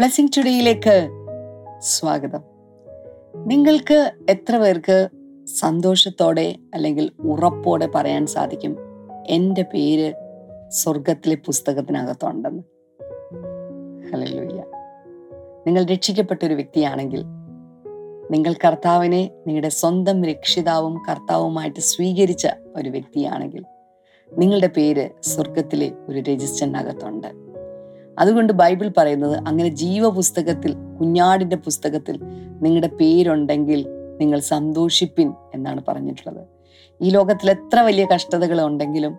Blessing ടുഡേയിലേക്ക് സ്വാഗതം. നിങ്ങൾക്ക് എത്ര പേർക്ക് സന്തോഷത്തോടെ അല്ലെങ്കിൽ ഉറപ്പോടെ പറയാൻ സാധിക്കും? എന്റെ പേര് സ്വർഗത്തിലെ പുസ്തകത്തിനകത്തുണ്ടെന്ന്. ഹല്ലേലൂയ നിങ്ങൾ രക്ഷിക്കപ്പെട്ട ഒരു വ്യക്തിയാണെങ്കിൽ നിങ്ങൾ കർത്താവിനെ നിങ്ങളുടെ സ്വന്തം രക്ഷിതാവും കർത്താവുമായിട്ട് സ്വീകരിച്ച ഒരു വ്യക്തിയാണെങ്കിൽ നിങ്ങളുടെ പേര് സ്വർഗത്തിലെ ഒരു രജിസ്റ്ററിനകത്തുണ്ട്. അതുകൊണ്ട് ബൈബിൾ പറയുന്നത് അങ്ങനെ ജീവപുസ്തകത്തിൽ കുഞ്ഞാടിന്റെ പുസ്തകത്തിൽ നിങ്ങളുടെ പേരുണ്ടെങ്കിൽ നിങ്ങൾ സന്തോഷിപ്പിൻ എന്നാണ് പറഞ്ഞിട്ടുള്ളത്. ഈ ലോകത്തിൽ എത്ര വലിയ കഷ്ടതകൾ ഉണ്ടെങ്കിലും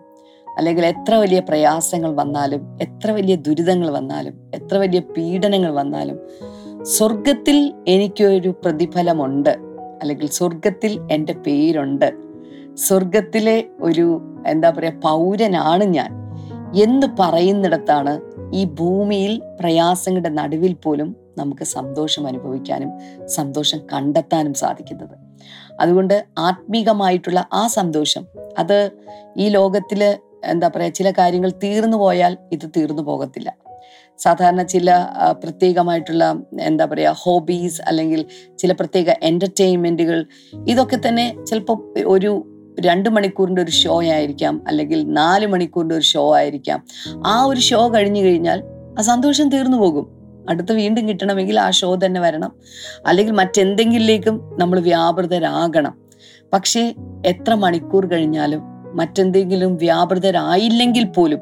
അല്ലെങ്കിൽ എത്ര വലിയ പ്രയാസങ്ങൾ വന്നാലും എത്ര വലിയ ദുരിതങ്ങൾ വന്നാലും എത്ര വലിയ പീഡനങ്ങൾ വന്നാലും സ്വർഗത്തിൽ എനിക്കൊരു പ്രതിഫലമുണ്ട് അല്ലെങ്കിൽ സ്വർഗത്തിൽ എന്റെ പേരുണ്ട് സ്വർഗത്തിലെ ഒരു എന്താ പറയുക പൗരനാണ് ഞാൻ എന്ന് പറയുന്നിടത്താണ് ഈ ഭൂമിയിൽ പ്രയാസങ്ങളുടെ നടുവിൽ പോലും നമുക്ക് സന്തോഷം അനുഭവിക്കാനും സന്തോഷം കണ്ടെത്താനും സാധിക്കുന്നത്. അതുകൊണ്ട് ആത്മീകമായിട്ടുള്ള ആ സന്തോഷം അത് ഈ ലോകത്തിൽ എന്താ പറയുക ചില കാര്യങ്ങൾ തീർന്നു പോയാൽ ഇത് തീർന്നു പോകത്തില്ല. സാധാരണ ചില പ്രത്യേകമായിട്ടുള്ള എന്താ പറയുക ഹോബീസ് അല്ലെങ്കിൽ ചില പ്രത്യേക എന്റർടൈൻമെന്റുകൾ ഇതൊക്കെ തന്നെ ചിലപ്പോൾ ഒരു രണ്ട് മണിക്കൂറിന്റെ ഒരു ഷോ ആയിരിക്കാം അല്ലെങ്കിൽ നാല് മണിക്കൂറിന്റെ ഒരു ഷോ ആയിരിക്കാം. ആ ഒരു ഷോ കഴിഞ്ഞു കഴിഞ്ഞാൽ ആ സന്തോഷം തീർന്നു പോകും. അടുത്ത് വീണ്ടും കിട്ടണമെങ്കിൽ ആ ഷോ തന്നെ വരണം. അല്ലെങ്കിൽ മറ്റെന്തെങ്കിലേക്കും നമ്മൾ വ്യാപൃതരാകണം. പക്ഷേ എത്ര മണിക്കൂർ കഴിഞ്ഞാലും മറ്റെന്തെങ്കിലും വ്യാപൃതരായില്ലെങ്കിൽ പോലും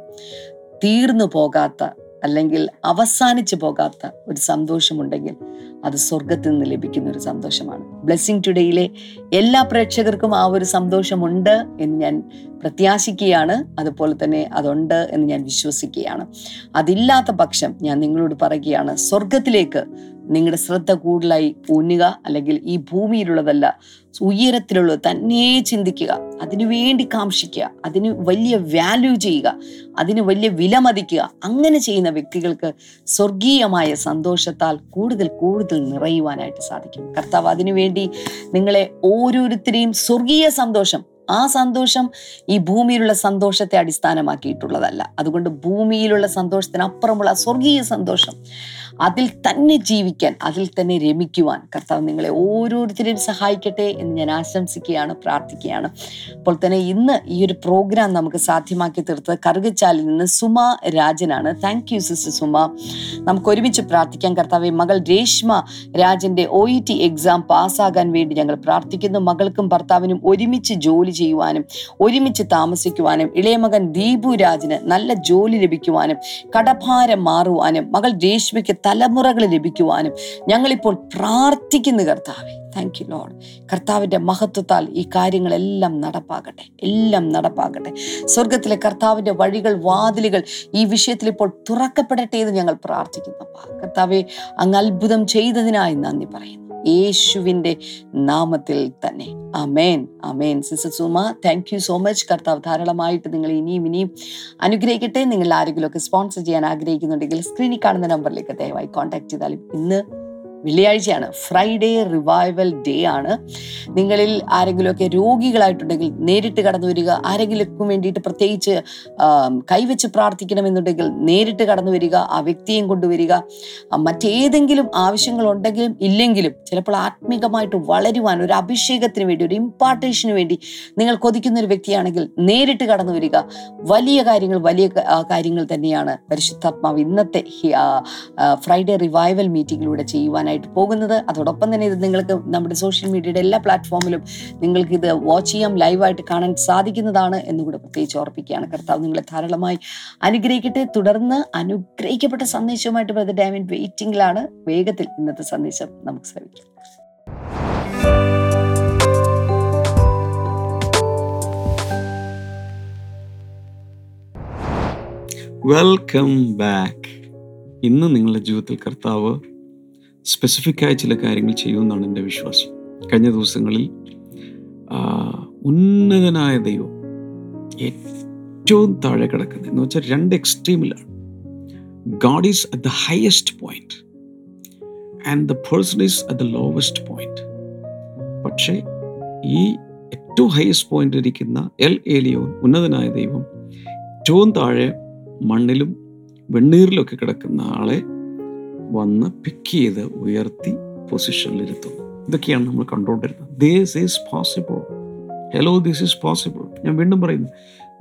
തീർന്നു പോകാത്ത അല്ലെങ്കിൽ അവസാനിച്ചു പോകാത്ത ഒരു സന്തോഷമുണ്ടെങ്കിൽ അത് സ്വർഗത്തിൽ നിന്ന് ലഭിക്കുന്ന ഒരു സന്തോഷമാണ്. ബ്ലെസ്സിങ് ടുഡേയിലെ എല്ലാ പ്രേക്ഷകർക്കും ആ ഒരു സന്തോഷമുണ്ട് എന്ന് ഞാൻ പ്രത്യാശിക്കുകയാണ്. അതുപോലെ തന്നെ അതുണ്ട് എന്ന് ഞാൻ വിശ്വസിക്കുകയാണ്. അതില്ലാത്ത പക്ഷം ഞാൻ നിങ്ങളോട് പറയുകയാണ് സ്വർഗത്തിലേക്ക് നിങ്ങളുടെ ശ്രദ്ധ കൂടുതലായി ഊന്നുക അല്ലെങ്കിൽ ഈ ഭൂമിയിലുള്ളതല്ല ഉയരത്തിലുള്ളത് തന്നെ ചിന്തിക്കുക. അതിനു വേണ്ടി കാംക്ഷിക്കുക. അതിന് വലിയ വാല്യൂ ചെയ്യുക. അതിന് വലിയ വിലമതിക്കുക അങ്ങനെ ചെയ്യുന്ന വ്യക്തികൾക്ക് സ്വർഗീയമായ സന്തോഷത്താൽ കൂടുതൽ കൂടുതൽ നിറയുവാനായിട്ട് സാധിക്കും. കർത്താവ് അതിനുവേണ്ടി നിങ്ങളെ ഓരോരുത്തരെയും സ്വർഗീയ സന്തോഷം ആ സന്തോഷം ഈ ഭൂമിയിലുള്ള സന്തോഷത്തെ അടിസ്ഥാനമാക്കിയിട്ടുള്ളതല്ല. അതുകൊണ്ട് ഭൂമിയിലുള്ള സന്തോഷത്തിനപ്പുറമുള്ള സ്വർഗീയ സന്തോഷം അതിൽ തന്നെ ജീവിക്കാൻ അതിൽ തന്നെ രമിക്കുവാൻ കർത്താവ് നിങ്ങളെ ഓരോരുത്തരെയും സഹായിക്കട്ടെ എന്ന് ഞാൻ ആശംസിക്കുകയാണ് പ്രാർത്ഥിക്കുകയാണ്. അപ്പോൾ തന്നെ ഇന്ന് ഈ ഒരു പ്രോഗ്രാം നമുക്ക് സാധ്യമാക്കി തീർത്തത് കറുകച്ചാലിൽ നിന്ന് Suma രാജനാണ്. Thank you sister Suma. നമുക്ക് ഒരുമിച്ച് പ്രാർത്ഥിക്കാം. കർത്താവെ മകൾ രേഷ്മ രാജന്റെ ഒ ഇ ടി എക്സാം പാസ്സാകാൻ വേണ്ടി ഞങ്ങൾ പ്രാർത്ഥിക്കുന്നു. മകൾക്കും ഭർത്താവിനും ഒരുമിച്ച് ജോലി ചെയ്യുവാനും ഒരുമിച്ച് താമസിക്കുവാനും ഇളയമകൻ ദീപു രാജിന് നല്ല ജോലി ലഭിക്കുവാനും കടഭാരം മാറുവാനും മകൾ രേഷ്മയ്ക്ക് തലമുറകൾ ലഭിക്കുവാനും ഞങ്ങളിപ്പോൾ പ്രാർത്ഥിക്കുന്നു കർത്താവെ. താങ്ക് യു ലോഡ് കർത്താവിന്റെ മഹത്വത്താൽ ഈ കാര്യങ്ങളെല്ലാം നടപ്പാകട്ടെ. എല്ലാം നടപ്പാകട്ടെ. സ്വർഗത്തിലെ കർത്താവിന്റെ വഴികൾ വാതിലുകൾ ഈ വിഷയത്തിൽ ഇപ്പോൾ തുറക്കപ്പെടട്ടെ എന്ന് ഞങ്ങൾ പ്രാർത്ഥിക്കുന്നു. കർത്താവെ അങ്ങ് അത്ഭുതം ചെയ്തതിനായി നന്ദി പറയുന്നു. യേശുവിന്റെ നാമത്തിൽ തന്നെ. Amen amen sister Suma thank you so much കർത്താവ് ധാരാളമായിട്ട് നിങ്ങൾ ഇനിയും ഇനിയും അനുഗ്രഹിക്കട്ടെ. നിങ്ങൾ ആരെങ്കിലുമൊക്കെ സ്പോൺസർ ചെയ്യാൻ ആഗ്രഹിക്കുന്നുണ്ടെങ്കിൽ സ്ക്രീനിൽ കാണുന്ന നമ്പറിലേക്ക് ദയവായി കോൺടാക്ട് ചെയ്താലും ഇന്ന് വെള്ളിയാഴ്ചയാണ്. ഫ്രൈഡേ റിവൈവൽ ഡേ ആണ്. നിങ്ങളിൽ ആരെങ്കിലുമൊക്കെ രോഗികളായിട്ടുണ്ടെങ്കിൽ നേരിട്ട് കടന്നു വരിക ആരെങ്കിലും വേണ്ടിയിട്ട് പ്രത്യേകിച്ച് കൈവച്ച് പ്രാർത്ഥിക്കണമെന്നുണ്ടെങ്കിൽ നേരിട്ട് കടന്നു വരിക ആ വ്യക്തിയെയും കൊണ്ടുവരിക. മറ്റേതെങ്കിലും ആവശ്യങ്ങളുണ്ടെങ്കിലും ഇല്ലെങ്കിലും ചിലപ്പോൾ ആത്മീകമായിട്ട് വളരുവാൻ ഒരു അഭിഷേകത്തിന് വേണ്ടി ഒരു ഇമ്പാർട്ടേഷന് വേണ്ടി നിങ്ങൾ കൊതിക്കുന്ന ഒരു വ്യക്തിയാണെങ്കിൽ നേരിട്ട് കടന്നു വരിക. വലിയ കാര്യങ്ങൾ വലിയ കാര്യങ്ങൾ തന്നെയാണ് പരിശുദ്ധാത്മാവ് ഇന്നത്തെ ഫ്രൈഡേ റിവൈവൽ മീറ്റിംഗിലൂടെ ചെയ്യുവാനായിട്ട് പോകുന്നത്. അതോടൊപ്പം തന്നെ ഇത് നിങ്ങൾക്ക് നമ്മുടെ സോഷ്യൽ മീഡിയയുടെ എല്ലാ പ്ലാറ്റ്ഫോമിലും നിങ്ങൾക്ക് ഇത് വാച്ച് ചെയ്യാം ലൈവായിട്ട് കാണാൻ സാധിക്കുന്നതാണ് എന്നുകൂടെ പ്രത്യേകിച്ച് ഓർപ്പിക്കുകയാണ് കർത്താവ് നിങ്ങളെ ധാരാളമായി അനുഗ്രഹിക്കട്ടെ. തുടർന്ന് അനുഗ്രഹിക്കപ്പെട്ട സന്ദേശവുമായിട്ട് ബ്രദർ ഡാമിൻ വെയിറ്റിംഗിലാണ് വേഗത്തിൽ ഇന്നത്തെ സന്ദേശം നമുക്ക് ശ്രമിക്കാം വെൽക്കം ബാക്ക് ഇന്ന് നിങ്ങളുടെ ജീവിതത്തിൽ കർത്താവ് സ്പെസിഫിക് ആയ ചില കാര്യങ്ങൾ ചെയ്യുമെന്നാണ് എന്റെ വിശ്വാസം. കഴിഞ്ഞ ദിവസങ്ങളിൽ ഉന്നതനായ ദൈവം ഏറ്റവും താഴെ കിടക്കുന്നത് എന്ന് വെച്ചാൽ രണ്ട് എക്സ്ട്രീമിലാണ് God is at the highest point and the person is at the lowest point പക്ഷേ ഈ ഏറ്റവും ഹയസ്റ്റ് പോയിന്റ് ഇരിക്കുന്ന എൽ ഏലിയോൻ ഉന്നതനായ ദൈവം ഏറ്റവും താഴെ മണ്ണിലും വെണ്ണീറിലൊക്കെ കിടക്കുന്ന ആളെ വന്ന് പിക്ക് ചെയ്ത് ഉയർത്തി പൊസിഷനിലിരുത്തും ഇതൊക്കെയാണ് നമ്മൾ കണ്ടുകൊണ്ടിരുന്നത്. This is possible hello this is possible ഞാൻ വീണ്ടും പറയുന്നു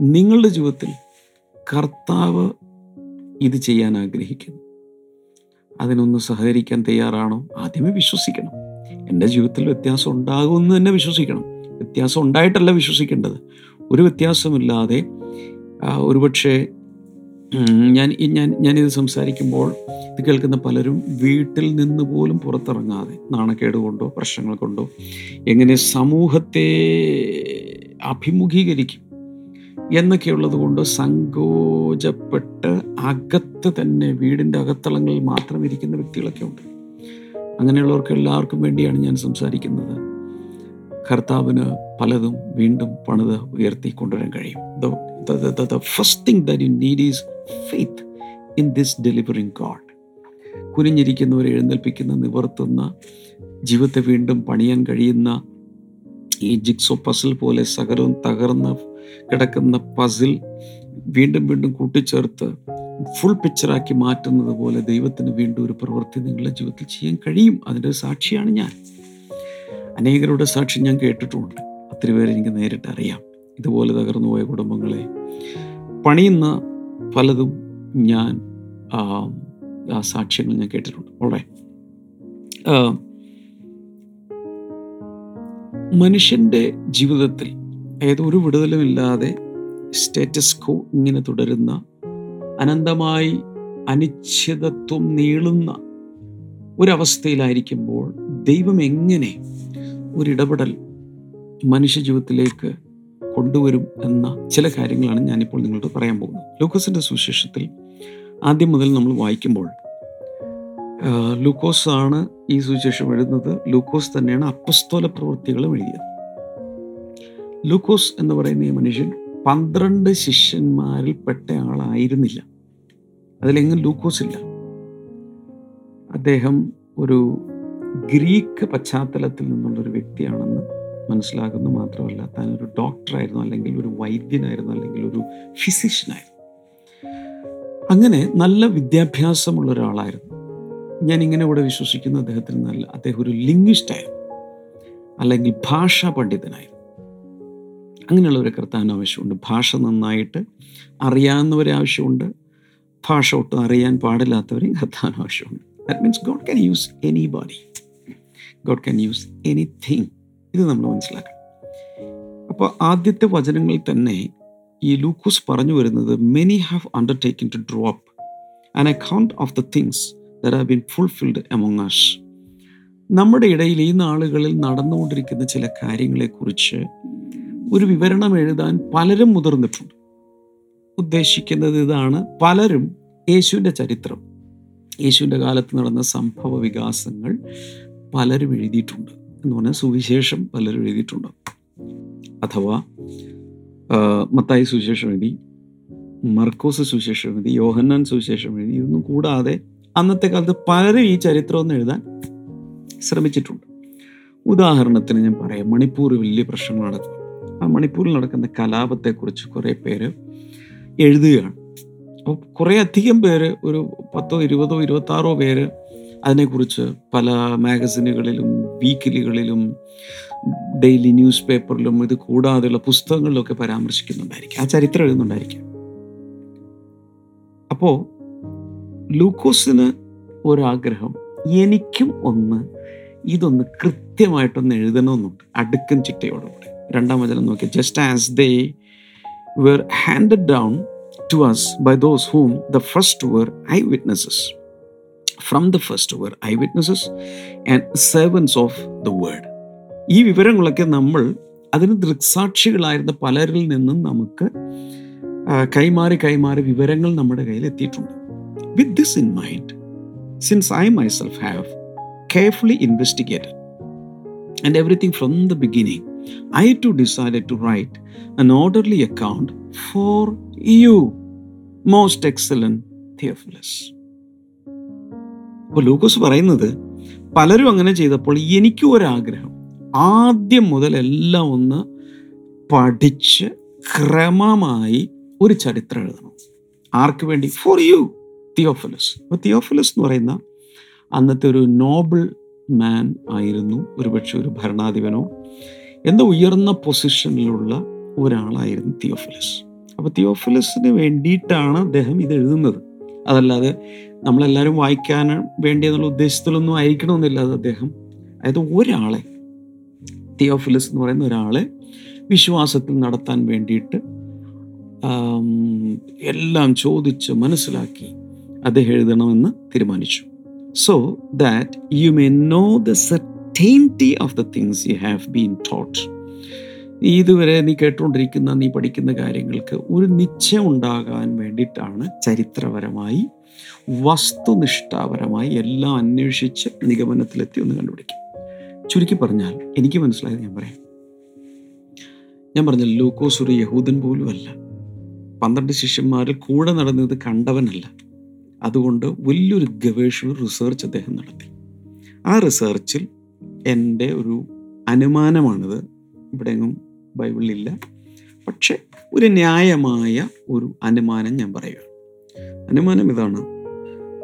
നിങ്ങളുടെ ജീവിതത്തിൽ കർത്താവ് ഇത് ചെയ്യാൻ ആഗ്രഹിക്കുന്നു. അതിനൊന്ന് സഹകരിക്കാൻ തയ്യാറാണോ? ആദ്യമേ വിശ്വസിക്കണം. എന്റെ ജീവിതത്തിൽ വ്യത്യാസം ഉണ്ടാകുമെന്ന് തന്നെ വിശ്വസിക്കണം. വ്യത്യാസം ഉണ്ടായിട്ടല്ല വിശ്വസിക്കേണ്ടത്. ഒരു വ്യത്യാസമില്ലാതെ ഒരുപക്ഷെ ഞാൻ ഞാൻ ഞാനിത് സംസാരിക്കുമ്പോൾ ഇത് കേൾക്കുന്ന പലരും വീട്ടിൽ നിന്ന് പോലും പുറത്തിറങ്ങാതെ നാണക്കേട് കൊണ്ടോ പ്രശ്നങ്ങൾ കൊണ്ടോ എങ്ങനെ സമൂഹത്തെ അഭിമുഖീകരിക്കും എന്നൊക്കെയുള്ളത് കൊണ്ട് സങ്കോചപ്പെട്ട് അകത്ത് തന്നെ വീടിന്റെ അകത്തളങ്ങളിൽ മാത്രം ഇരിക്കുന്ന വ്യക്തികളൊക്കെ ഉണ്ട്. അങ്ങനെയുള്ളവർക്ക് എല്ലാവർക്കും വേണ്ടിയാണ് ഞാൻ സംസാരിക്കുന്നത്. കർത്താവിന് പലതും വീണ്ടും പണിത് ഉയർത്തി കൊണ്ടുവരാൻ കഴിയും the first thing that you is faith in this delivering God കുനിഞ്ഞിരിക്കുന്നവരെ എഴുന്നേൽപ്പിക്കുന്ന നിവർത്തുന്ന ജീവിതത്തെ വീണ്ടും പണിയാൻ കഴിയുന്ന ഈ ജിക്സോ പസിൽ പോലെ സകലവും തകർന്ന് കിടക്കുന്ന പസിൽ വീണ്ടും വീണ്ടും കൂട്ടിച്ചേർത്ത് ഫുൾ പിക്ചറാക്കി മാറ്റുന്നത് പോലെ ദൈവത്തിന് വീണ്ടും ഒരു പ്രവൃത്തി നിങ്ങളുടെ ജീവിതത്തിൽ ചെയ്യാൻ കഴിയും. അതിന്റെ ഒരു സാക്ഷിയാണ് ഞാൻ. അനേകരുടെ സാക്ഷി ഞാൻ കേട്ടിട്ടുമുണ്ട് ഒത്തിരി പേരെ എനിക്ക് നേരിട്ട് അറിയാം ഇതുപോലെ തകർന്നു പോയ കുടുംബങ്ങളെ പണിയുന്ന പലതും ഞാൻ ആ, സാക്ഷ്യങ്ങൾ ഞാൻ കേട്ടിട്ടുണ്ട്. ഓടെ മനുഷ്യന്റെ ജീവിതത്തിൽ ഏതൊരു വിടുതലുമില്ലാതെ സ്റ്റേറ്റസ് കോ ഇങ്ങനെ തുടരുന്ന അനന്തമായി അനിശ്ചിതത്വം നീളുന്ന ഒരവസ്ഥയിലായിരിക്കുമ്പോൾ ദൈവം എങ്ങനെ ഒരിടപെടൽ മനുഷ്യ ജീവിതത്തിലേക്ക് കൊണ്ടുവരും എന്ന ചില കാര്യങ്ങളാണ് ഞാനിപ്പോൾ നിങ്ങളോട് പറയാൻ പോകുന്നത്. ലൂക്കോസിന്റെ സുവിശേഷത്തിൽ ആദ്യം മുതൽ നമ്മൾ വായിക്കുമ്പോൾ ലൂക്കോസ് ആണ് ഈ സുവിശേഷം എഴുതുന്നത്. ലൂക്കോസ് തന്നെയാണ് അപ്പസ്തോല പ്രവൃത്തികളും എഴുതിയത്. ലൂക്കോസ് എന്ന് പറയുന്ന ഈ മനുഷ്യൻ പന്ത്രണ്ട് ശിഷ്യന്മാരിൽ പെട്ട ആളായിരുന്നില്ല. അതിലെങ്ങും ലൂക്കോസ് ഇല്ല. അദ്ദേഹം ഒരു ഗ്രീക്ക് പശ്ചാത്തലത്തിൽ നിന്നുള്ള ഒരു വ്യക്തിയാണെന്ന് മനസ്സിലാക്കുന്നു മാത്രമല്ല താൻ ഒരു ഡോക്ടറായിരുന്നു അല്ലെങ്കിൽ ഒരു വൈദ്യനായിരുന്നു അല്ലെങ്കിൽ ഒരു ഫിസിഷ്യനായിരുന്നു. അങ്ങനെ നല്ല വിദ്യാഭ്യാസമുള്ള ഒരാളായിരുന്നു. ഞാൻ ഇങ്ങനെ ഇവിടെ വിശ്വസിക്കുന്ന അദ്ദേഹത്തിന് നല്ല അദ്ദേഹം ഒരു ലിംഗ്വിസ്റ്റായിരുന്നു അല്ലെങ്കിൽ ഭാഷാ പണ്ഡിതനായിരുന്നു. അങ്ങനെയുള്ളവരെ കർത്താവിന് ആവശ്യമുണ്ട്. ഭാഷ നന്നായിട്ട് അറിയാവുന്നവരെ ആവശ്യമുണ്ട്. ഭാഷ ഒട്ടും അറിയാൻ പാടില്ലാത്തവരെയും കർത്താവിന് ആവശ്യമുണ്ട്. That means God can use anybody God can use anything ഇത് നമ്മൾ മനസ്സിലാക്കണം. അപ്പോൾ ആദ്യത്തെ വചനങ്ങളിൽ തന്നെ ഈ ലൂക്കോസ് പറഞ്ഞു വരുന്നത് many have undertaken to drop an account of the things that have been fulfilled among us നമ്മുടെ ഇടയിൽ ഈ നാളുകളിൽ നടന്നുകൊണ്ടിരിക്കുന്ന ചില കാര്യങ്ങളെക്കുറിച്ച് ഒരു വിവരണം എഴുതാൻ പലരും മുതിർന്നിട്ടുണ്ട്. ഉദ്ദേശിക്കുന്നത് ഇതാണ് പലരും യേശുവിന്റെ ചരിത്രം യേശുവിന്റെ കാലത്ത് നടന്ന സംഭവ വികാസങ്ങൾ പലരും എഴുതിയിട്ടുണ്ട്. എന്ന് പറഞ്ഞാൽ സുവിശേഷം പലരും എഴുതിയിട്ടുണ്ട്. അഥവാ മത്തായി സുവിശേഷം എഴുതി മർക്കോസ് സുവിശേഷം എഴുതി യോഹന്നാൻ സുവിശേഷം എഴുതി ഇതൊന്നും കൂടാതെ അന്നത്തെ കാലത്ത് പലരും ഈ ചരിത്രം ഒന്ന് എഴുതാൻ ശ്രമിച്ചിട്ടുണ്ട്. ഉദാഹരണത്തിന് ഞാൻ പറയാം മണിപ്പൂർ വലിയ പ്രശ്നങ്ങൾ നടക്കും. ആ മണിപ്പൂരിൽ നടക്കുന്ന കലാപത്തെക്കുറിച്ച് കുറേ പേര് എഴുതുകയാണ്. അപ്പോൾ കുറേ അധികം പേര് ഒരു പത്തോ ഇരുപതോ ഇരുപത്താറോ പേര് അതിനെക്കുറിച്ച് പല മാഗസിനുകളിലും വീക്കിലികളിലും ഡെയിലി ന്യൂസ് പേപ്പറിലും ഇത് കൂടാതെയുള്ള പുസ്തകങ്ങളിലൊക്കെ പരാമർശിക്കുന്നുണ്ടായിരിക്കും. ആ ചരിത്രം എഴുതുന്നുണ്ടായിരിക്കും. അപ്പോൾ ലൂക്കോസിന് ഒരാഗ്രഹം എനിക്കും ഒന്ന് ഇതൊന്ന് കൃത്യമായിട്ടൊന്ന് എഴുതണമെന്നുണ്ട്. അടുക്കൻ ചിട്ടയോടുകൂടി. രണ്ടാം വചനം നോക്കി. Just as they down to us by those whom the first the eye were eyewitnesses. From the first eye eyewitnesses and servants of the word. ഈ വിവരങ്ങളൊക്കെ നമ്മൾ അതിന് ദൃക്സാക്ഷികളായിരുന്ന പലരിൽ നിന്നും നമുക്ക് കൈമാറി കൈമാറി വിവരങ്ങൾ നമ്മുടെ കയ്യിൽ എത്തിയിട്ടുണ്ട് with this in mind since I myself have carefully investigated and everything from the beginning I too decide to write an orderly account for you, most excellent Theophilus. അപ്പോൾ ലൂക്കോസ് പറയുന്നത് പലരും അങ്ങനെ ചെയ്തപ്പോൾ എനിക്കും ഒരാഗ്രഹം. ആദ്യം മുതൽ എല്ലാം ഒന്ന് പഠിച്ച് ക്രമമായി ഒരു ചരിത്രം എഴുതണം. ആർക്ക് വേണ്ടി? ഫോർ യു തിയോഫലസ് അപ്പോൾ തിയോഫലസ് എന്ന് പറയുന്ന അന്നത്തെ ഒരു നോബിൾ മാൻ ആയിരുന്നു. ഒരുപക്ഷെ ഒരു ഭരണാധിപനോ എന്തോ ഉയർന്ന പൊസിഷനിലുള്ള ഒരാളായിരുന്നു തിയോഫിലസ് അപ്പോൾ തിയോഫിലസിന് വേണ്ടിയിട്ടാണ് അദ്ദേഹം ഇത് എഴുതുന്നത്. അതല്ലാതെ നമ്മളെല്ലാവരും വായിക്കാൻ വേണ്ടി എന്നുള്ള ഉദ്ദേശത്തിലൊന്നും ആയിരിക്കണമെന്നില്ല അത് അദ്ദേഹം. അതായത് ഒരാളെ തിയോഫിലസ് എന്ന് പറയുന്ന ഒരാളെ വിശ്വാസത്തിൽ നടത്താൻ വേണ്ടിയിട്ട് എല്ലാം ചോദിച്ച് മനസ്സിലാക്കി അദ്ദേഹം എഴുതണമെന്ന് തീരുമാനിച്ചു. So that you may know the certainty of the things you have been taught ഇതുവരെ നീ കേട്ടുകൊണ്ടിരിക്കുന്ന നീ പഠിക്കുന്ന കാര്യങ്ങൾക്ക് ഒരു നിശ്ചയം ഉണ്ടാകാൻ വേണ്ടിയിട്ടാണ് ചരിത്രപരമായി വസ്തുനിഷ്ഠാപരമായി എല്ലാം അന്വേഷിച്ച് നിഗമനത്തിലെത്തി ഒന്ന് കണ്ടുപിടിക്കും. ചുരുക്കി പറഞ്ഞാൽ എനിക്ക് മനസ്സിലായത് ഞാൻ പറയാം. ഞാൻ പറഞ്ഞ ലൂക്കോസ് ഒരു യഹൂദൻ പോലും അല്ല പന്ത്രണ്ട് ശിഷ്യന്മാരിൽ കൂടെ നടന്നത് കണ്ടവനല്ല. അതുകൊണ്ട് വലിയൊരു ഗവേഷണ റിസർച്ച് അദ്ദേഹം നടത്തി. ആ റിസർച്ചിൽ എന്റെ ഒരു അനുമാനമാണിത്. ഇവിടെയെങ്ങും ബൈബിളിലില്ല. പക്ഷെ ഒരു ന്യായമായ ഒരു അനുമാനം ഞാൻ പറയുക അനുമാനം ഇതാണ്.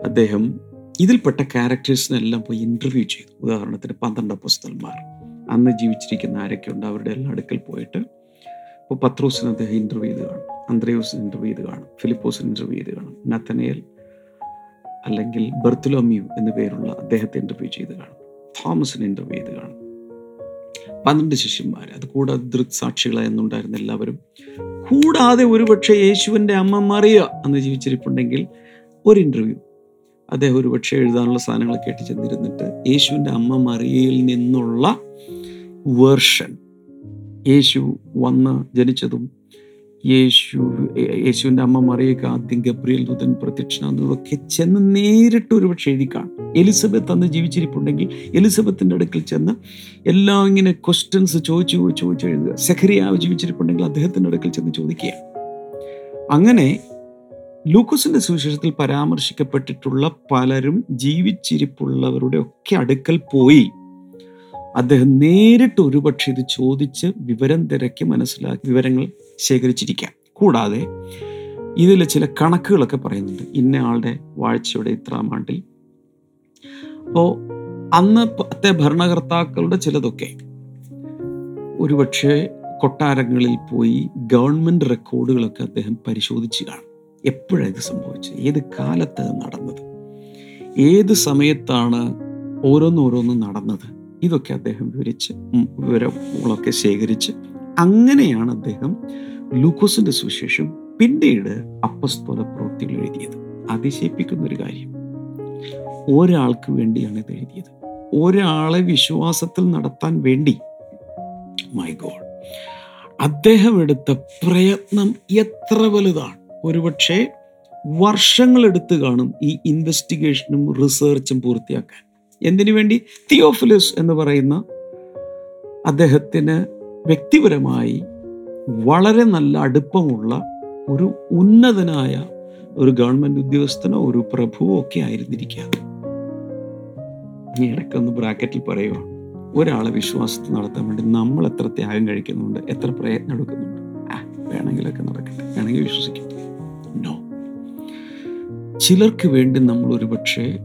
അദ്ദേഹം ഇതിൽപ്പെട്ട ക്യാരക്ടേഴ്സിനെല്ലാം പോയി ഇന്റർവ്യൂ ചെയ്തു. ഉദാഹരണത്തിന് പന്ത്രണ്ട് പുസ്തകന്മാർ അന്ന് ജീവിച്ചിരിക്കുന്ന ആരൊക്കെയുണ്ട്? അവരുടെ എല്ലാം അടുക്കൽ പോയിട്ട് ഇപ്പോൾ പത്രോസിന് അദ്ദേഹം ഇന്റർവ്യൂ ചെയ്ത് കാണും. അന്ത്രയോസിന് ഇന്റർവ്യൂ ചെയ്ത് കാണും. ഫിലിപ്പോസിന് ഇന്റർവ്യൂ ചെയ്ത് കാണും. നത്തനയൽ അല്ലെങ്കിൽ ബർത്തുലോമ്യു എന്നു പേരുള്ള അദ്ദേഹത്തെ ഇന്റർവ്യൂ ചെയ്ത് കാണും. തോമസിന് ഇന്റർവ്യൂ ചെയ്ത് കാണും. പന്ത്രണ്ട് ശിഷ്യന്മാർ അത് കൂടാതെ ദൃക്സാക്ഷികളായി എന്നുണ്ടായിരുന്ന എല്ലാവരും കൂടാതെ ഒരുപക്ഷെ യേശുവിന്റെ അമ്മ മറിയ അന്ന് ജീവിച്ചിരിപ്പുണ്ടെങ്കിൽ ഒരു ഇന്റർവ്യൂ അദ്ദേഹം ഒരുപക്ഷെ എഴുതാനുള്ള സാധനങ്ങളൊക്കെ ആയിട്ട് ചെന്നിരുന്നിട്ട് യേശുവിന്റെ അമ്മ മറിയയിൽ നിന്നുള്ള വേർഷൻ യേശു വന്ന് ജനിച്ചതും യേശു യേശുവിന്റെ അമ്മ മറിയ ആദ്യം ഗബ്രിയൽ ദൂതൻ പ്രത്യക്ഷനാകുന്നതൊക്കെ ചെന്ന് നേരിട്ട് ഒരുപക്ഷെ എഴുതി കാണും എലിസബത്ത് അന്ന് ജീവിച്ചിരിപ്പുണ്ടെങ്കിൽ എലിസബത്തിന്റെ അടുക്കൽ ചെന്ന് എല്ലാം ഇങ്ങനെ ക്വസ്റ്റ്യൻസ് ചോദിച്ചു ചോദിച്ചു എഴുതുക. സെഖരിയാവ് ജീവിച്ചിരിപ്പുണ്ടെങ്കിൽ അദ്ദേഹത്തിന്റെ അടുക്കൽ ചെന്ന് ചോദിക്കുക അങ്ങനെ ലൂക്കോസിന്റെ സുവിശേഷത്തിൽ പരാമർശിക്കപ്പെട്ടിട്ടുള്ള പലരും ജീവിച്ചിരിപ്പുള്ളവരുടെ ഒക്കെ അടുക്കൽ പോയി. അദ്ദേഹം നേരിട്ട് ഒരുപക്ഷെ ഇത് ചോദിച്ച് വിവരം തിരക്കി മനസ്സിലാക്കി വിവരങ്ങൾ ശേഖരിച്ചിരിക്കാം. കൂടാതെ ഇതിൽ ചില കണക്കുകളൊക്കെ പറയുന്നുണ്ട്. ഇന്ന ആളുടെ വാഴ്ചയുടെ ഇത്രാം ആണ്ടിൽ. അപ്പോൾ അന്നത്തെ ഭരണകർത്താക്കളുടെ ചിലതൊക്കെ ഒരുപക്ഷെ കൊട്ടാരങ്ങളിൽ പോയി ഗവൺമെന്റ് റെക്കോർഡുകളൊക്കെ അദ്ദേഹം പരിശോധിച്ച് കാണും എപ്പോഴാണ് ഇത് സംഭവിച്ചത്? ഏത് കാലത്താണ് നടന്നത്? ഏത് സമയത്താണ് ഓരോന്നോരോന്നും നടന്നത്? ഇതൊക്കെ അദ്ദേഹം വിവരിച്ച് വിവരങ്ങളൊക്കെ ശേഖരിച്ച് അങ്ങനെയാണ് അദ്ദേഹം ലൂക്കോസിന്റെ സുവിശേഷം പിന്നീട് അപ്പസ്തോല പ്രവൃത്തികൾ എഴുതിയത്. അതിശയിപ്പിക്കുന്ന ഒരു കാര്യം ഒരാൾക്ക് വേണ്ടിയാണ് ഇത് എഴുതിയത്. ഒരാളെ വിശ്വാസത്തിൽ നടത്താൻ വേണ്ടി മൈ ഗോഡ് അദ്ദേഹം എടുത്ത പ്രയത്നം എത്ര വലുതാണ്. ഒരുപക്ഷെ വർഷങ്ങളെടുത്ത് കാണും ഈ ഇൻവെസ്റ്റിഗേഷനും റിസർച്ചും പൂർത്തിയാക്കാൻ. എന്തിനു വേണ്ടി? തിയോഫിലസ് എന്ന് പറയുന്ന അദ്ദേഹത്തിന് വ്യക്തിപരമായി വളരെ നല്ല അടുപ്പമുള്ള ഒരു ഉന്നതനായ ഒരു ഗവൺമെന്റ് ഉദ്യോഗസ്ഥനോ ഒരു പ്രഭുവോ ഒക്കെ ആയിരുന്നിരിക്കാം ഈ ഇടയ്ക്കൊന്ന് ബ്രാക്കറ്റിൽ പറയുക ഒരാളെ വിശ്വാസത്തിൽ നടത്താൻ വേണ്ടി നമ്മൾ എത്ര ത്യാഗം കഴിക്കുന്നുണ്ട് എത്ര പ്രയത്നം എടുക്കുന്നുണ്ട്. ആ വേണമെങ്കിലൊക്കെ നടക്കട്ടെ. വേണമെങ്കിൽ വിശ്വസിക്കും. നോ ചിലർക്ക് വേണ്ടി നമ്മൾ ഒരുപക്ഷെ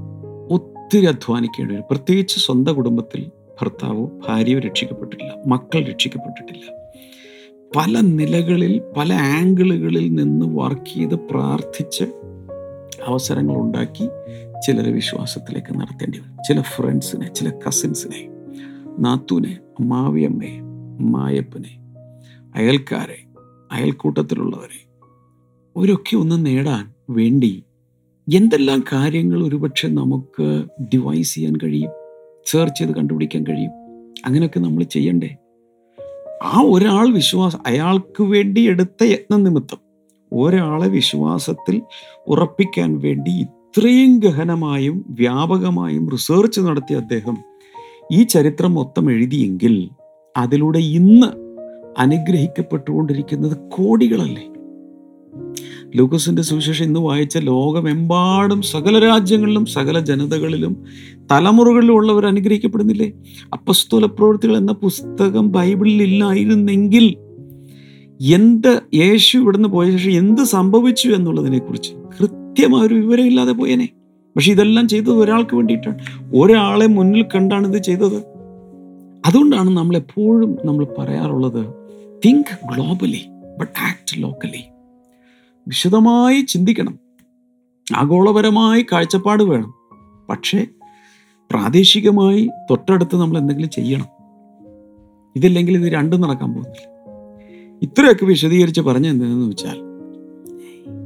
ഒത്തിരി അധ്വാനിക്കേണ്ടി വരും. പ്രത്യേകിച്ച് സ്വന്തം കുടുംബത്തിൽ ഭർത്താവോ ഭാര്യയോ രക്ഷിക്കപ്പെട്ടിട്ടില്ല. മക്കൾ രക്ഷിക്കപ്പെട്ടിട്ടില്ല. പല നിലകളിൽ പല ആംഗിളുകളിൽ നിന്ന് വർക്ക് ചെയ്ത് പ്രാർത്ഥിച്ച് അവസരങ്ങൾ ഉണ്ടാക്കി ചിലരെ വിശ്വാസത്തിലേക്ക് നടത്തേണ്ടി വരും. ചില ഫ്രണ്ട്സിനെ ചില കസിൻസിനെ നാത്തൂനെ അമ്മാവിയമ്മയെ അമ്മായപ്പനെ അയൽക്കാരെ അയൽക്കൂട്ടത്തിലുള്ളവരെ അവരൊക്കെ ഒന്ന് നേടാൻ വേണ്ടി എന്തെല്ലാം കാര്യങ്ങൾ ഒരുപക്ഷെ നമുക്ക് ഡിവൈസ് ചെയ്യാൻ കഴിയും സെർച്ച് ചെയ്ത് കണ്ടുപിടിക്കാൻ കഴിയും അങ്ങനെയൊക്കെ നമ്മൾ ചെയ്യണ്ടേ? ആ ഒരാൾ വിശ്വാസം അയാൾക്ക് വേണ്ടി എടുത്ത യത്ന നിമിത്തം ഒരാളെ വിശ്വാസത്തിൽ ഉറപ്പിക്കാൻ വേണ്ടി ഇത്രയും ഗഹനമായും വ്യാപകമായും റിസർച്ച് നടത്തിയ അദ്ദേഹം ഈ ചരിത്രം മൊത്തം എഴുതിയെങ്കിൽ അതിലൂടെ ഇന്ന് അനുഗ്രഹിക്കപ്പെട്ടുകൊണ്ടിരിക്കുന്നത് കോടികളല്ലേ? ലൂക്കസിന്റെ സുവിശേഷം ഇന്ന് വായിച്ച ലോകമെമ്പാടും സകല രാജ്യങ്ങളിലും സകല ജനതകളിലും തലമുറകളിലും ഉള്ളവർ അനുഗ്രഹിക്കപ്പെടുന്നില്ലേ? അപ്പസ്തോല പ്രവൃത്തികൾ എന്ന പുസ്തകം ബൈബിളിൽ ഇല്ലായിരുന്നെങ്കിൽ എന്ത് യേശു ഇവിടുന്ന് പോയ ശേഷം എന്ത് സംഭവിച്ചു എന്നുള്ളതിനെക്കുറിച്ച് കൃത്യമായ ഒരു വിവരമില്ലാതെ പോയനെ. പക്ഷെ ഇതെല്ലാം ചെയ്തത് ഒരാൾക്ക് വേണ്ടിയിട്ടാണ്. ഒരാളെ മുന്നിൽ കണ്ടാണ് ഇത് ചെയ്തത്. അതുകൊണ്ടാണ് നമ്മളെപ്പോഴും നമ്മൾ പറയാറുള്ളത് think globally but act locally വിശദമായി ചിന്തിക്കണം. ആഗോളപരമായി കാഴ്ചപ്പാട് വേണം. പക്ഷേ പ്രാദേശികമായി തൊട്ടടുത്ത് നമ്മൾ എന്തെങ്കിലും ചെയ്യണം. ഇതില്ലെങ്കിൽ ഇത് രണ്ടും നടക്കാൻ പോകുന്നില്ല. ഇത്രയൊക്കെ വിശദീകരിച്ച് പറഞ്ഞ എന്തെന്ന് വെച്ചാൽ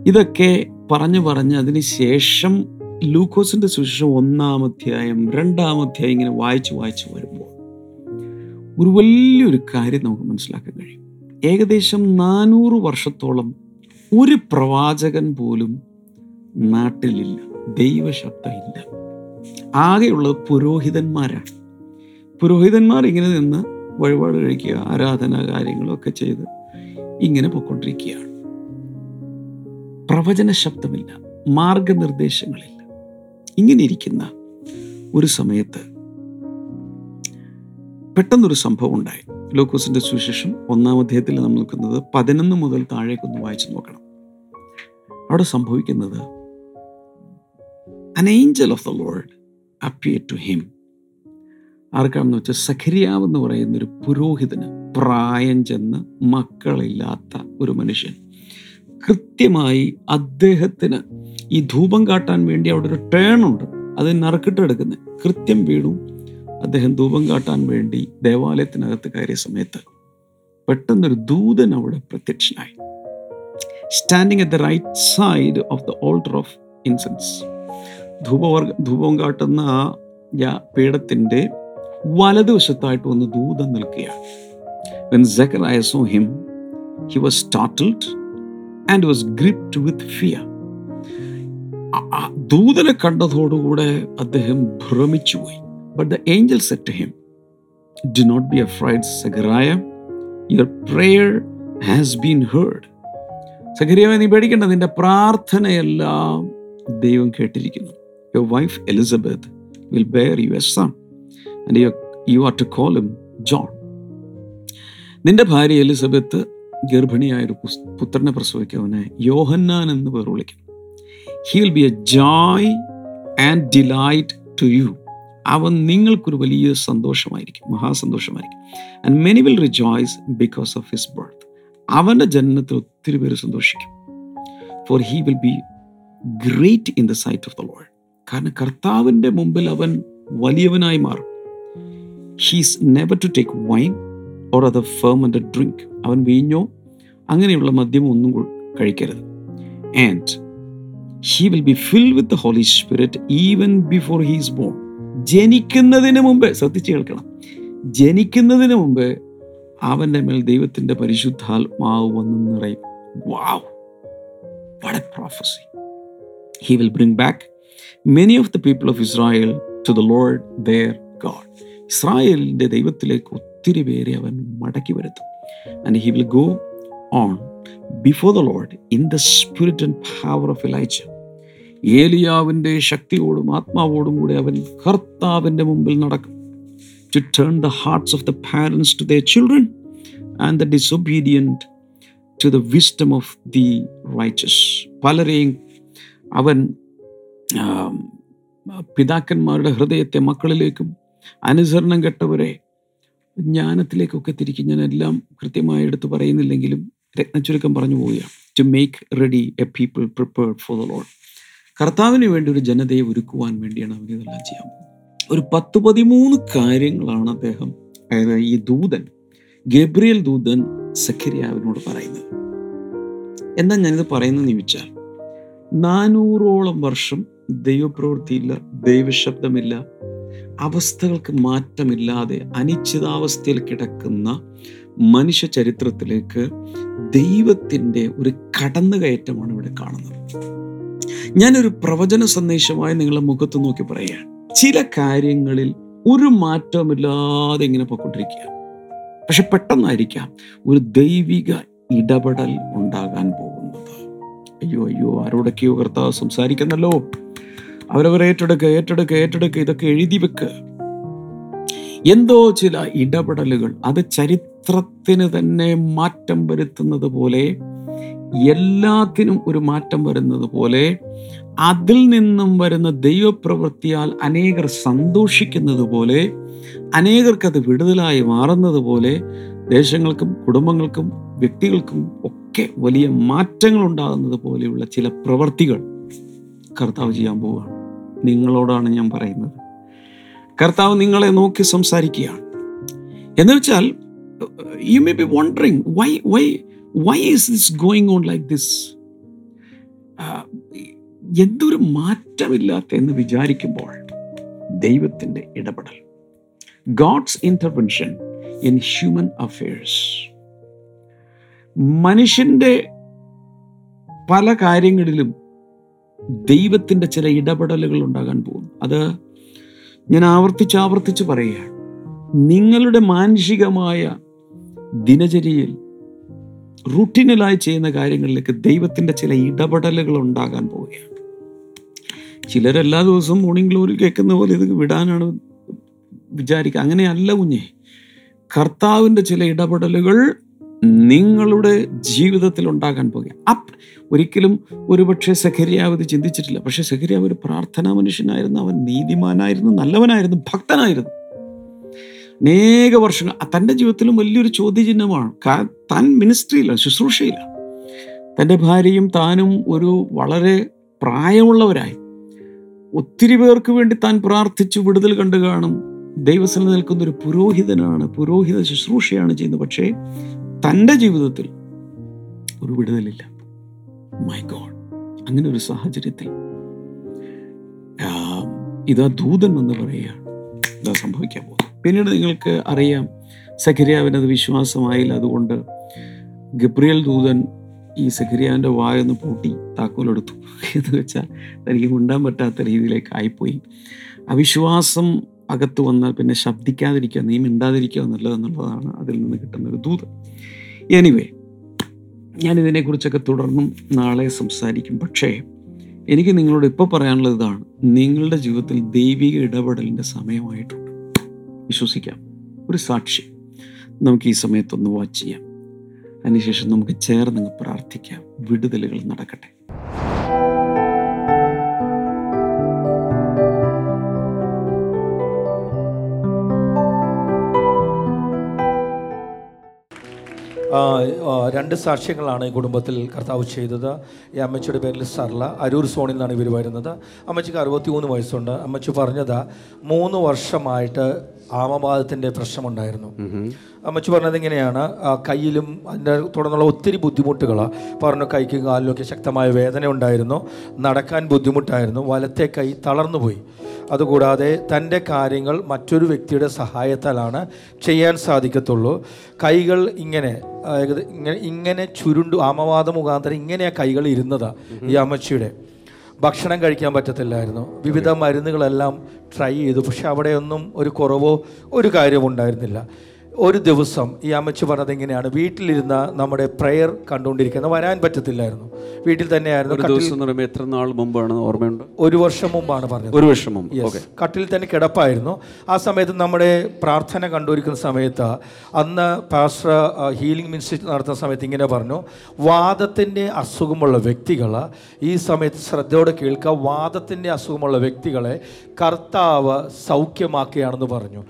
ഇതൊക്കെ പറഞ്ഞു പറഞ്ഞ് അതിന് ശേഷം ലൂക്കോസിന്റെ സുശേഷം ഒന്നാം അധ്യായം രണ്ടാം അധ്യായം ഇങ്ങനെ വായിച്ച് വായിച്ച് വരുമ്പോൾ ഒരു വലിയൊരു കാര്യം നമുക്ക് മനസ്സിലാക്കാൻ കഴിയും. ഏകദേശം നാനൂറ് വർഷത്തോളം ഒരു പ്രവാചകൻ പോലും നാട്ടിലില്ല ദൈവശബ്ദമില്ല ആകെയുള്ളത് പുരോഹിതന്മാരാണ്. പുരോഹിതന്മാർ ഇങ്ങനെ നിന്ന് വഴിപാട് കഴിക്കുക ആരാധന കാര്യങ്ങളൊക്കെ ചെയ്ത് ഇങ്ങനെ പോയിക്കൊണ്ടിരിക്കുകയാണ്. പ്രവചന ശബ്ദമില്ല മാർഗനിർദ്ദേശങ്ങളില്ല. ഇങ്ങനെ ഇരിക്കുന്ന ഒരു സമയത്ത് പെട്ടെന്നൊരു സംഭവം ഉണ്ടായി ലോക്കോസിന്റെ സുവിശേഷം ഒന്നാം അധ്യായത്തിൽ നമ്മൾ നിൽക്കുന്നത് പതിനൊന്ന് മുതൽ താഴേക്കൊന്ന് വായിച്ചു നോക്കണം. അവിടെ സംഭവിക്കുന്നത് an angel of the lord appear to him ആർക്കാണെന്ന് വെച്ചാൽ സഖരിയാവ് എന്ന് പറയുന്ന ഒരു പുരോഹിതന് പ്രായം ചെന്ന് മക്കളില്ലാത്ത ഒരു മനുഷ്യൻ. കൃത്യമായി അദ്ദേഹത്തിന് ഈ ധൂപം കാട്ടാൻ വേണ്ടി അവിടെ ഒരു ടേൺ ഉണ്ട്. അത് നറുക്കിട്ടെടുക്കുന്നത് കൃത്യം വീണു. അദ്ദേഹം ധൂപം കാട്ടാൻ വേണ്ടി ദേവാലയത്തിനകത്ത് കയറിയ സമയത്ത് പെട്ടെന്നൊരു ദൂതൻ അവിടെ പ്രത്യക്ഷനായി. Standing at the right side of the altar of incense ധൂപവർഗ ധൂപം കാട്ടുന്ന ആ പീഠത്തിന്റെ വലതുവശത്തായിട്ട് വന്ന് ദൂതം നിൽക്കുകയാണ്. When Zechariah saw him, he was startled and was gripped with fear. ആ- ആ ദൂതനെ കണ്ടതോടുകൂടെ അദ്ദേഹം ഭ്രമിച്ചുപോയി. But the angel said him do not be afraid Zechariah your prayer has been heard സഗരിയാവെ നീ പേടിക്കേണ്ട. നിന്റെ പ്രാർത്ഥനയെല്ലാം ദൈവം കേട്ടിരിക്കുന്നു. Your wife Elizabeth will bear you a son and you you are to call him John നിന്റെ ഭാര്യ Elizabeth ഗർഭിണിയായ ഒരു പുത്രനെ പ്രസവിക്കവനെ യോഹന്നാൻ എന്ന് പേർ വിളിക്കും. He will be a joy and delight to you അവൻ നിങ്ങൾക്കൊരു വലിയ സന്തോഷമായിരിക്കും മഹാസന്തോഷമായിരിക്കും. And many will rejoice because of his birth അവന്റെ ജനനത്തിൽ ഒത്തിരി പേര് സന്തോഷിക്കും. For he will be great in the sight of the world കാരണം കർത്താവിന്റെ മുമ്പിൽ അവൻ വലിയവനായി മാറും. He's never to take wine or other fermented drink അവൻ വീഞ്ഞോ അങ്ങനെയുള്ള മദ്യമോ ഒന്നും കഴിക്കരുത്. And he will be fill with the holy spirit even before he's born ജനിക്കുന്നതിന് മുമ്പ് ശ്രദ്ധിച്ച് കേൾക്കണം. ജനിക്കുന്നതിന് മുമ്പ് അവന്റെ മേൽ ദൈവത്തിന്റെ പരിശുദ്ധാത്മാവ് വന്ന് നിറയും. Wow what a prophecy he will bring back many of the people of Israel to the lord their god. ഇസ്രായേലിന്റെ ദൈവത്തിലേക്ക് ഒത്തിരി പേരെ അവൻ മടക്കി വരുത്തും. And he will go on before the lord in the spirit and power of Elijah ഏലിയാവിന്റെ ശക്തിയോടും ആത്മാവോടും കൂടി അവൻ കർത്താവിന്റെ മുമ്പിൽ നടക്കും. To turn the hearts of the parents to the children and the disobedient to the wisdom of the righteous പലരെയും അവൻ പിതാക്കന്മാരുടെ ഹൃദയത്തെ മക്കളിലേക്കും അനുസരണം കെട്ടവരെ ജ്ഞാനത്തിലേക്കൊക്കെ തിരിക്കും. ഞാൻ എല്ലാം കൃത്യമായി എടുത്ത് പറയുന്നില്ലെങ്കിലും രത്നച്ചുരുക്കം പറഞ്ഞു പോവുകയാണ്. To make ready a people prepared for the lord കർത്താവിന് വേണ്ടി ഒരു ജനതയെ ഒരുക്കുവാൻ വേണ്ടിയാണ് അവൻ ചെയ്യാൻ പോകുന്നത്. ഒരു പത്ത് പതിമൂന്ന് കാര്യങ്ങളാണ് അദ്ദേഹം അതായത് ഈ ദൂതൻ ഗബ്രിയൽ ദൂതൻ സഖരിയാവിനോട് പറയുന്നത്. എന്താ ഞാനിത് പറയുന്നതെന്ന് ചോദിച്ചാൽ നാനൂറോളം വർഷം ദൈവപ്രവൃത്തിയില്ല ദൈവശബ്ദമില്ല അവസ്ഥകൾക്ക് മാറ്റമില്ലാതെ അനിശ്ചിതാവസ്ഥയിൽ കിടക്കുന്ന മനുഷ്യ ചരിത്രത്തിലേക്ക് ദൈവത്തിന്റെ ഒരു കടന്നുകയറ്റമാണ് ഇവിടെ കാണുന്നത്. ഞാനൊരു പ്രവചന സന്ദേശമായി നിങ്ങളുടെ മുഖത്ത് നോക്കി പറയുകയാണ്. ചില കാര്യങ്ങളിൽ ഒരു മാറ്റവുമില്ലാതെ ഇങ്ങനെ പോയിക്കൊണ്ടിരിക്കുക. പക്ഷെ പെട്ടെന്നായിരിക്കാം ഒരു ദൈവിക ഇടപെടൽ ഉണ്ടാകാൻ പോകുന്നത്. അയ്യോ അയ്യോ ആരോടൊക്കെയോ കർത്താവ് സംസാരിക്കുന്നല്ലോ. അവരവർ ഏറ്റെടുക്കുക ഏറ്റെടുക്കുക ഏറ്റെടുക്കുക ഇതൊക്കെ എഴുതി വെക്കുക എന്തോ ചില ഇടപെടലുകൾ അത് ചരിത്രത്തിന് തന്നെ മാറ്റം വരുത്തുന്നത് പോലെ എല്ലാത്തിനും ഒരു മാറ്റം വരുന്നത് പോലെ അതിൽ നിന്നും വരുന്ന ദൈവപ്രവൃത്തിയാൽ അനേകർ സന്തോഷിക്കുന്നത് പോലെ അനേകർക്കത് വിടുതലായി മാറുന്നത് പോലെ ദേശങ്ങൾക്കും കുടുംബങ്ങൾക്കും വ്യക്തികൾക്കും ഒക്കെ വലിയ മാറ്റങ്ങൾ ഉണ്ടാകുന്നത് പോലെയുള്ള ചില പ്രവർത്തികൾ കർത്താവ് ചെയ്യാൻ പോവുകയാണ്. നിങ്ങളോടാണ് ഞാൻ പറയുന്നത്. കർത്താവ് നിങ്ങളെ നോക്കി സംസാരിക്കുകയാണ്. എന്ന് വെച്ചാൽ you may be wondering why why why is this going on like this എന്തൊരു മാറ്റമില്ലാത്ത എന്ന് വിചാരിക്കുമ്പോൾ ദൈവത്തിന്റെ ഇടപെടൽ. God's intervention in human affairs മനുഷ്യന്റെ പല കാര്യങ്ങളിലും ദൈവത്തിന്റെ ചില ഇടപെടലുകൾ ഉണ്ടാകാൻ പോകുന്നു. അത് ഞാൻ ആവർത്തിച്ച് ആവർത്തിച്ച് പറയുകയാണ്. നിങ്ങളുടെ മാനുഷികമായ ദിനചര്യയിൽ റൂട്ടീനലായി ചെയ്യുന്ന കാര്യങ്ങളിലേക്ക് ദൈവത്തിന്റെ ചില ഇടപെടലുകൾ ഉണ്ടാകാൻ പോവുകയാണ്. ചിലരെല്ലാ ദിവസവും മോർണിംഗ് ഗ്ലോറി കേൾക്കുന്ന പോലെ ഇത് വിടാനാണ് വിചാരിക്കുക. അങ്ങനെയല്ല കുഞ്ഞേ. കർത്താവിന്റെ ചില ഇടപെടലുകൾ നിങ്ങളുടെ ജീവിതത്തിൽ ഉണ്ടാകാൻ പോകുക അപ്പ് ഒരിക്കലും ഒരുപക്ഷെ സഖരിയാവ് ഇത് ചിന്തിച്ചിട്ടില്ല. പക്ഷെ സഖരിയാവ് ഒരു പ്രാർത്ഥനാ മനുഷ്യനായിരുന്നു അവൻ നീതിമാനായിരുന്നു നല്ലവനായിരുന്നു ഭക്തനായിരുന്നു. അനേക വർഷങ്ങൾ തന്റെ ജീവിതത്തിലും വലിയൊരു ചോദ്യചിഹ്നമാണ്. താൻ മിനിസ്ട്രിയിലാണ് ശുശ്രൂഷയിലാണ് തന്റെ ഭാര്യയും താനും ഒരു വളരെ പ്രായമുള്ളവരായി. ഒത്തിരി പേർക്ക് വേണ്ടി താൻ പ്രാർത്ഥിച്ചു വിടുതൽ കണ്ടു കാണും. ദൈവസ്ഥലം നിൽക്കുന്ന ഒരു പുരോഹിതനാണ്. പുരോഹിത ശുശ്രൂഷയാണ് ചെയ്യുന്നത്. പക്ഷേ തന്റെ ജീവിതത്തിൽ ഒരു വിടുതലില്ല. മൈ ഗോഡ് അങ്ങനെ ഒരു സാഹചര്യത്തിൽ ഇതാ ദൂതൻ എന്ന് പറയുക ഇതാ സംഭവിക്കാൻ പോകുന്നത്. പിന്നീട് നിങ്ങൾക്ക് അറിയാം സഖരിയാവിന് അത് വിശ്വാസമായില്ല. അതുകൊണ്ട് ഗബ്രിയൽ ദൂതൻ ഈ സഖരിയാവിന്റെ വായൊന്ന് പൂട്ടി താക്കോലെടുത്തു എന്ന് വെച്ചാൽ തനിക്ക് മുണ്ടാൻ പറ്റാത്ത രീതിയിലേക്ക് ആയിപ്പോയി. അവിശ്വാസം അകത്ത് വന്നാൽ പിന്നെ ശബ്ദിക്കാതിരിക്കുക നീ മിണ്ടാതിരിക്കുക എന്നുള്ളത് എന്നുള്ളതാണ് അതിൽ നിന്ന് കിട്ടുന്ന ഒരു ദൂത് എനിവേ ഞാൻ ഇതിനെക്കുറിച്ചൊക്കെ തുടർന്നും നാളെ സംസാരിക്കും. പക്ഷേ എനിക്ക് നിങ്ങളോട് ഇപ്പോൾ പറയാനുള്ളത് ഇതാണ്. നിങ്ങളുടെ ജീവിതത്തിൽ ദൈവിക ഇടപെടലിന്റെ സമയമായിട്ടുണ്ട്. വിശ്വസിക്കാം. ഒരു സാക്ഷി. നമുക്ക് ഈ സമയത്തൊന്ന് വാച്ച് ചെയ്യാം. അതിനുശേഷം നമുക്ക് ചേർന്ന് പ്രാർത്ഥിക്കാം. വിടുതലുകൾ നടക്കട്ടെ. രണ്ട് സാക്ഷ്യങ്ങളാണ് ഈ കുടുംബത്തിൽ കർത്താവ് ചെയ്തത്. ഈ അമ്മച്ചിയുടെ പേരിൽ സർല അരൂർ സോണിൽ നിന്നാണ് ഇവർ വരുന്നത്. അമ്മച്ചിക്ക് അറുപത്തി മൂന്ന് വയസ്സുണ്ട്. അമ്മച്ചി പറഞ്ഞത് മൂന്ന് വർഷമായിട്ട് ആമവാദത്തിന്റെ പ്രശ്നമുണ്ടായിരുന്നു. അമ്മച്ചു പറഞ്ഞത് ഇങ്ങനെയാണ് കയ്യിലും അതിന്റെ തുടർന്നുള്ള ഒത്തിരി ബുദ്ധിമുട്ടുകൾ പറഞ്ഞു കൈക്കും കാലിലൊക്കെ ശക്തമായ വേദന ഉണ്ടായിരുന്നു. നടക്കാൻ ബുദ്ധിമുട്ടായിരുന്നു. വലത്തെ കൈ തളർന്നു തളർന്നുപോയി അതുകൂടാതെ തന്റെ കാര്യങ്ങൾ മറ്റൊരു വ്യക്തിയുടെ സഹായത്താലാണ് ചെയ്യാൻ സാധിക്കത്തുള്ളൂ. കൈകൾ ഇങ്ങനെ ഇങ്ങനെ ഇങ്ങനെ ചുരുണ്ടു ആമവാദ മുഖാന്തരം ഇങ്ങനെയാണ് കൈകൾ ഇരുന്നത് ഈ അമ്മച്ചിയുടെ. ഭക്ഷണം കഴിക്കാൻ പറ്റത്തില്ലായിരുന്നു. വിവിധ മരുന്നുകളെല്ലാം ട്രൈ ചെയ്തു. പക്ഷെ അവിടെയൊന്നും ഒരു കുറവോ ഒരു കാര്യവും ഉണ്ടായിരുന്നില്ല. ഒരു ദിവസം ഈ അമ്മച്ച് പറഞ്ഞത് എങ്ങനെയാണ് വീട്ടിലിരുന്ന നമ്മുടെ പ്രെയർ കണ്ടുകൊണ്ടിരിക്കുന്നത് വരാൻ പറ്റത്തില്ലായിരുന്നു. വീട്ടിൽ തന്നെയായിരുന്നു ഒരു ദിവസം എന്ന് പറയുമ്പോൾ എത്ര നാൾ മുമ്പാണ് ഓർമ്മയുണ്ട്? ഒരു വർഷം മുമ്പാണ് പറഞ്ഞത്. ഒരു വർഷം മുമ്പ്. ഓക്കെ കട്ടിൽ തന്നെ കിടപ്പായിരുന്നു. ആ സമയത്ത് നമ്മുടെ പ്രാർത്ഥന കണ്ടുപിടിക്കുന്ന സമയത്ത് അന്ന് പാസ്റ്റർ ഹീലിംഗ് മിനിസ്റ്റർ നടത്തുന്ന സമയത്ത് ഇങ്ങനെ പറഞ്ഞു. വാദത്തിന്റെ അസുഖമുള്ള വ്യക്തികൾ ഈ സമയത്ത് ശ്രദ്ധയോടെ കേൾക്കുക. വാദത്തിന്റെ അസുഖമുള്ള വ്യക്തികളെ കർത്താവ് സൗഖ്യമാക്കുകയാണെന്ന് പറഞ്ഞു.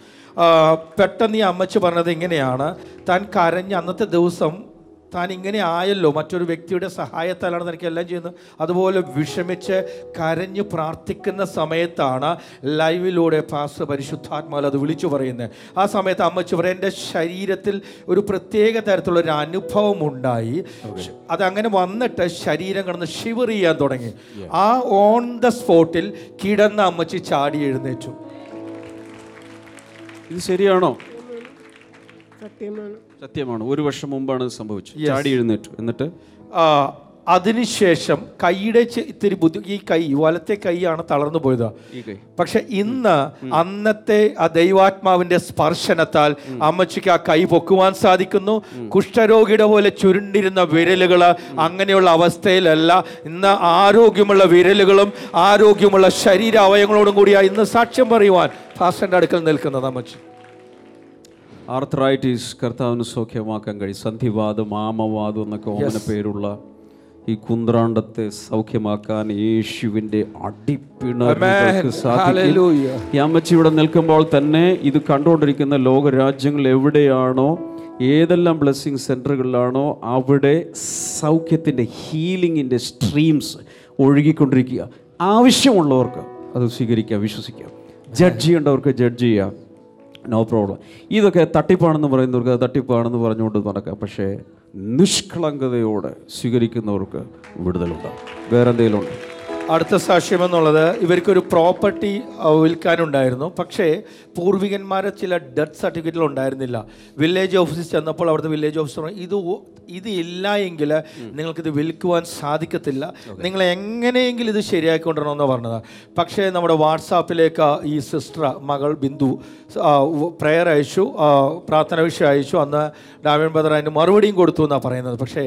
പെട്ടെന്ന് ഈ അമ്മച്ച് പറഞ്ഞത് ഇങ്ങനെയാണ്. താൻ കരഞ്ഞ് അന്നത്തെ ദിവസം താൻ ഇങ്ങനെ ആയല്ലോ മറ്റൊരു വ്യക്തിയുടെ സഹായത്താലാണ് തനിക്ക് എല്ലാം ചെയ്യുന്നത്. അതുപോലെ വിഷമിച്ച് കരഞ്ഞ് പ്രാർത്ഥിക്കുന്ന സമയത്താണ് ലൈവിലൂടെ പാസ് പരിശുദ്ധാത്മാവിൽ അത് വിളിച്ചു പറയുന്നത്. ആ സമയത്ത് അമ്മച്ചു പറയും എന്റെ ശരീരത്തിൽ ഒരു പ്രത്യേക തരത്തിലുള്ള ഒരു അനുഭവം ഉണ്ടായി. അതങ്ങനെ വന്നിട്ട് ശരീരം കിടന്ന് ഷിവർ ചെയ്യാൻ തുടങ്ങി. ആ ഓൺ ദ സ്പോട്ടിൽ കിടന്ന അമ്മച്ചി ചാടി എഴുന്നേറ്റു. ഇത് ശരിയാണോ? സത്യമാണ്. സത്യമാണ്. ഒരു വർഷം മുമ്പാണ് സംഭവിച്ചത്. ചാടി എഴുന്നേറ്റു. എന്നിട്ട്? ആ, അതിനുശേഷം കൈയുടെ ഇത്തിരി ബുദ്ധി ഈ കൈ വലത്തെ കൈയാണ് തളർന്നു പോയത്. പക്ഷെ ഇന്ന് അന്നത്തെ ആ ദൈവാത്മാവിന്റെ സ്പർശനത്താൽ അമ്മച്ചിക്ക് ആ കൈ പൊക്കുവാൻ സാധിക്കുന്നു. കുഷ്ഠരോഗിയുടെ പോലെ ചുരുണ്ടിരുന്ന വിരലുകൾ അങ്ങനെയുള്ള അവസ്ഥയിലല്ല ഇന്ന് ആരോഗ്യമുള്ള വിരലുകളും ആരോഗ്യമുള്ള ശരീര അവയവങ്ങളോടും കൂടിയാണ് ഇന്ന് സാക്ഷ്യം പറയുവാൻ ഫാസ്റ്റന്റെ അടുക്കൽ നിൽക്കുന്നത് അമ്മച്ചി. ആർത്രൈറ്റിസ് കർത്താവിന് സൗഖ്യമാക്കാൻ കഴിയും. സന്ധിവാദം ആമവാദം എന്നൊക്കെ ഓമന പേരുള്ള ഈ കുന്ത്രാണ്ടത്തെ സൗഖ്യമാക്കാൻ യേശുവിന്റെ അടിപ്പിണർക്ക് സാധിക്കും. ഈ അമ്മച്ചി ഇവിടെ നിൽക്കുമ്പോൾ തന്നെ ഇത് കണ്ടുകൊണ്ടിരിക്കുന്ന ലോകരാജ്യങ്ങൾ എവിടെയാണോ ഏതെല്ലാം ബ്ലെസ്സിങ് സെന്ററുകളിലാണോ അവിടെ സൗഖ്യത്തിന്റെ ഹീലിങ്ങിന്റെ സ്ട്രീംസ് ഒഴുകിക്കൊണ്ടിരിക്കുക. ആവശ്യമുള്ളവർക്ക് അത് സ്വീകരിക്കാം വിശ്വസിക്കാം. ജഡ്ജ് ചെയ്യേണ്ടവർക്ക് ജഡ്ജ് ചെയ്യാം. നോ പ്രോബ്ലം ഇതൊക്കെ തട്ടിപ്പാണെന്ന് പറയുന്നവർക്ക് തട്ടിപ്പാണെന്ന് പറഞ്ഞുകൊണ്ട് നടക്കാം. പക്ഷേ നിഷ്കളങ്കതയോടെ സ്വീകരിക്കുന്നവർക്ക് വിടുതലുണ്ടാകും. വേറെ എന്തെങ്കിലും ഉണ്ട്? അടുത്ത സാക്ഷ്യം എന്നുള്ളത് ഇവർക്കൊരു പ്രോപ്പർട്ടി വിൽക്കാനുണ്ടായിരുന്നു. പക്ഷേ പൂർവികന്മാരെ ചില ഡെത്ത് സർട്ടിഫിക്കറ്റിൽ ഉണ്ടായിരുന്നില്ല. വില്ലേജ് ഓഫീസിൽ ചെന്നപ്പോൾ അവിടുത്തെ വില്ലേജ് ഓഫീസർ പറഞ്ഞു, ഇത് ഇത് ഇല്ല എങ്കിൽ നിങ്ങൾക്കിത് വിൽക്കുവാൻ സാധിക്കത്തില്ല. നിങ്ങൾ എങ്ങനെയെങ്കിലും ഇത് ശരിയാക്കിക്കൊണ്ടിരണമെന്നാണ് പറഞ്ഞത്. പക്ഷേ നമ്മുടെ വാട്സാപ്പിലേക്ക് ഈ സിസ്റ്റർ മകൾ ബിന്ദു പ്രെയർ അയച്ചു പ്രാർത്ഥന വിഷയം അയച്ചു. അന്ന് ഡാമിൻ ബദർ അതിന് മറുപടിയും കൊടുത്തു എന്നാണ് പറയുന്നത്. പക്ഷേ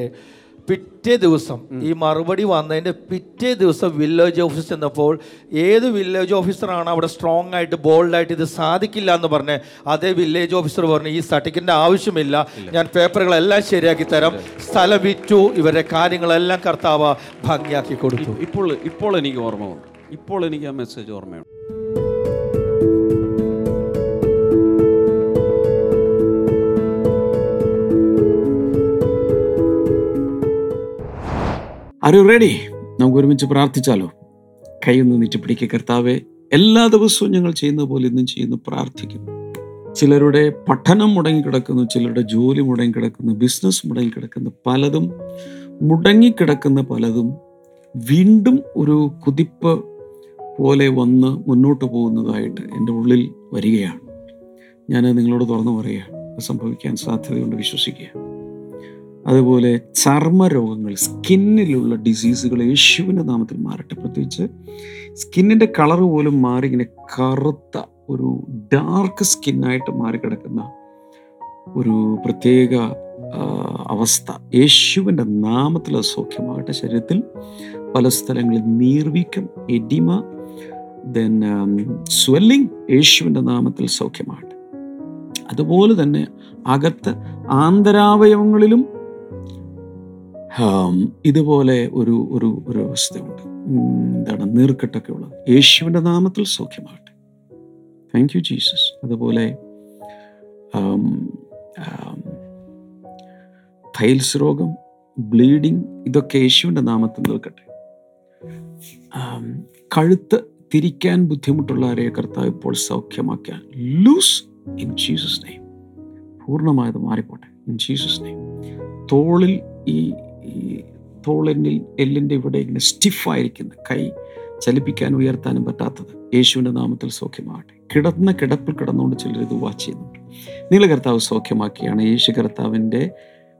പിറ്റേ ദിവസം ഈ മറുപടി വന്നതിന്റെ പിറ്റേ ദിവസം വില്ലേജ് ഓഫീസ് ചെന്നപ്പോൾ ഏത് വില്ലേജ് ഓഫീസറാണ് അവിടെ സ്ട്രോങ് ആയിട്ട് ബോൾഡായിട്ട് ഇത് സാധിക്കില്ല എന്ന് പറഞ്ഞ് അതേ വില്ലേജ് ഓഫീസർ പറഞ്ഞു ഈ സർട്ടിഫിക്കറ്റിന്റെ ആവശ്യമില്ല. ഞാൻ പേപ്പറുകളെല്ലാം ശരിയാക്കി തരാം. സ്ഥലം വിറ്റു. ഇവരുടെ കാര്യങ്ങളെല്ലാം കർത്താവ് ഭംഗിയാക്കി കൊടുത്തു. ഇപ്പോൾ ഇപ്പോൾ എനിക്ക് ഓർമ്മ വന്നു ഇപ്പോൾ എനിക്ക് ആ മെസ്സേജ് ഓർമ്മയുണ്ട്. യു റെഡി നമുക്ക് ഒരുമിച്ച് പ്രാർത്ഥിച്ചാലോ? കൈയൊന്ന് നീട്ടിപ്പിടിക്കുക കർത്താവെ. എല്ലാ ദിവസവും ഞങ്ങൾ ചെയ്യുന്ന പോലെ ഇന്നും ചെയ്യുന്നു പ്രാർത്ഥിക്കുന്നു. ചിലരുടെ പഠനം മുടങ്ങിക്കിടക്കുന്നു ചിലരുടെ ജോലി മുടങ്ങിക്കിടക്കുന്നു ബിസിനസ് മുടങ്ങിക്കിടക്കുന്നു പലതും മുടങ്ങിക്കിടക്കുന്ന പലതും വീണ്ടും ഒരു കുതിപ്പ് പോലെ വന്ന് മുന്നോട്ട് പോകുന്നതായിട്ട് എന്റെ ഉള്ളിൽ വരികയാണ്. ഞാൻ നിങ്ങളോട് തുറന്നു പറയുക സംഭവിക്കാൻ സാധ്യതയുണ്ട് വിശ്വസിക്കുക. അതുപോലെ ചർമ്മരോഗങ്ങൾ സ്കിന്നിലുള്ള ഡിസീസുകൾ യേശുവിന്റെ നാമത്തിൽ മാറട്ടെ. പ്രത്യേകിച്ച് സ്കിന്നിന്റെ കളർ പോലും മാറി ഇങ്ങനെ കറുത്ത ഒരു ഡാർക്ക് സ്കിന്നായിട്ട് മാറിക്കിടക്കുന്ന ഒരു പ്രത്യേക അവസ്ഥ. യേശുവിന്റെ നാമത്തിൽ അസൗഖ്യമാകട്ടെ സൗഖ്യമാകട്ടെ. ശരീരത്തിൽ പല സ്ഥലങ്ങളിൽ നീർവീക്കം എഡിമ ദെൻ സ്വെല്ലിംഗ് യേശുവിന്റെ നാമത്തിൽ സൗഖ്യമാകട്ടെ. അതുപോലെ തന്നെ അകത്ത് ആന്തരാവയവങ്ങളിലും ഇതുപോലെ ഒരു ഒരു ഒരു അവസ്ഥയുണ്ട്. എന്താണ് നീർക്കെട്ടൊക്കെ ഉള്ളത്. യേശുവിന്റെ നാമത്തിൽ സൗഖ്യമാകട്ടെ. താങ്ക് യു ജീസസ് അതുപോലെ ടൈൽസ് രോഗം ബ്ലീഡിങ് ഇതൊക്കെ യേശുവിന്റെ നാമത്തിൽ നിൽക്കട്ടെ. കഴുത്ത് തിരിക്കാൻ ബുദ്ധിമുട്ടുള്ള ആരെയെ കർത്താവ് ഇപ്പോൾ സൗഖ്യമാക്കിയാൽ ലൂസ് ഇൻ ജീസസ് നെയ്മ് പൂർണമായത് മാറിപ്പോട്ടെ. ഇൻ ജീസസ് നെയ്മ് തോളിൽ ഈ ഈ തോളിനിൽ എല്ലിന്റെ ഇവിടെ ഇങ്ങനെ സ്റ്റിഫായിരിക്കുന്ന കൈ ചലിപ്പിക്കാൻ ഉയർത്താനും പറ്റാത്തത്. യേശുവിന്റെ നാമത്തിൽ സൗഖ്യമാകട്ടെ. കിടന്ന കിടപ്പിൽ കിടന്നുകൊണ്ട് ചിലർ ഇത് വാച്ച് ചെയ്യുന്നുണ്ട്. നിങ്ങൾ കർത്താവ് സൗഖ്യമാക്കിയാണ് യേശു കർത്താവിന്റെ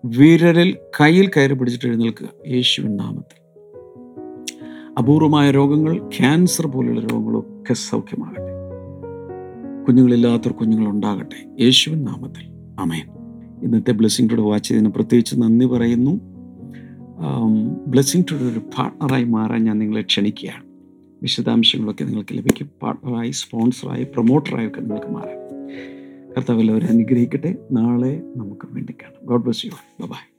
വിരലിൽ കയ്യിൽ കയറി പിടിച്ചിട്ട് എഴുന്നേൽക്കുക. യേശുവിൻ നാമത്തിൽ. അപൂർവമായ രോഗങ്ങൾ ക്യാൻസർ പോലുള്ള രോഗങ്ങളൊക്കെ സൗഖ്യമാകട്ടെ. കുഞ്ഞുങ്ങളില്ലാത്തവർ കുഞ്ഞുങ്ങൾ ഉണ്ടാകട്ടെ യേശുവിൻ നാമത്തിൽ. അമേൻ ഇന്നത്തെ ബ്ലെസ്സിംഗ് ടുഡേ വാച്ച് ചെയ്തതിന് പ്രത്യേകിച്ച് നന്ദി പറയുന്നു. ബ്ലെസ്സിംഗ് ടുഡേ ഒരു പാർട്ണറായി മാറാൻ ഞാൻ നിങ്ങളെ ക്ഷണിക്കുകയാണ്. വിശദാംശങ്ങളൊക്കെ നിങ്ങൾക്ക് ലഭിക്കും. പാർട്ണറായി സ്പോൺസറായി പ്രൊമോട്ടറായി ഒക്കെ നിങ്ങൾക്ക് മാറാം. കർത്താവ് എല്ലാവരും അനുഗ്രഹിക്കട്ടെ. നാളെ നമുക്ക് വേണ്ടി കാണാം. God bless you by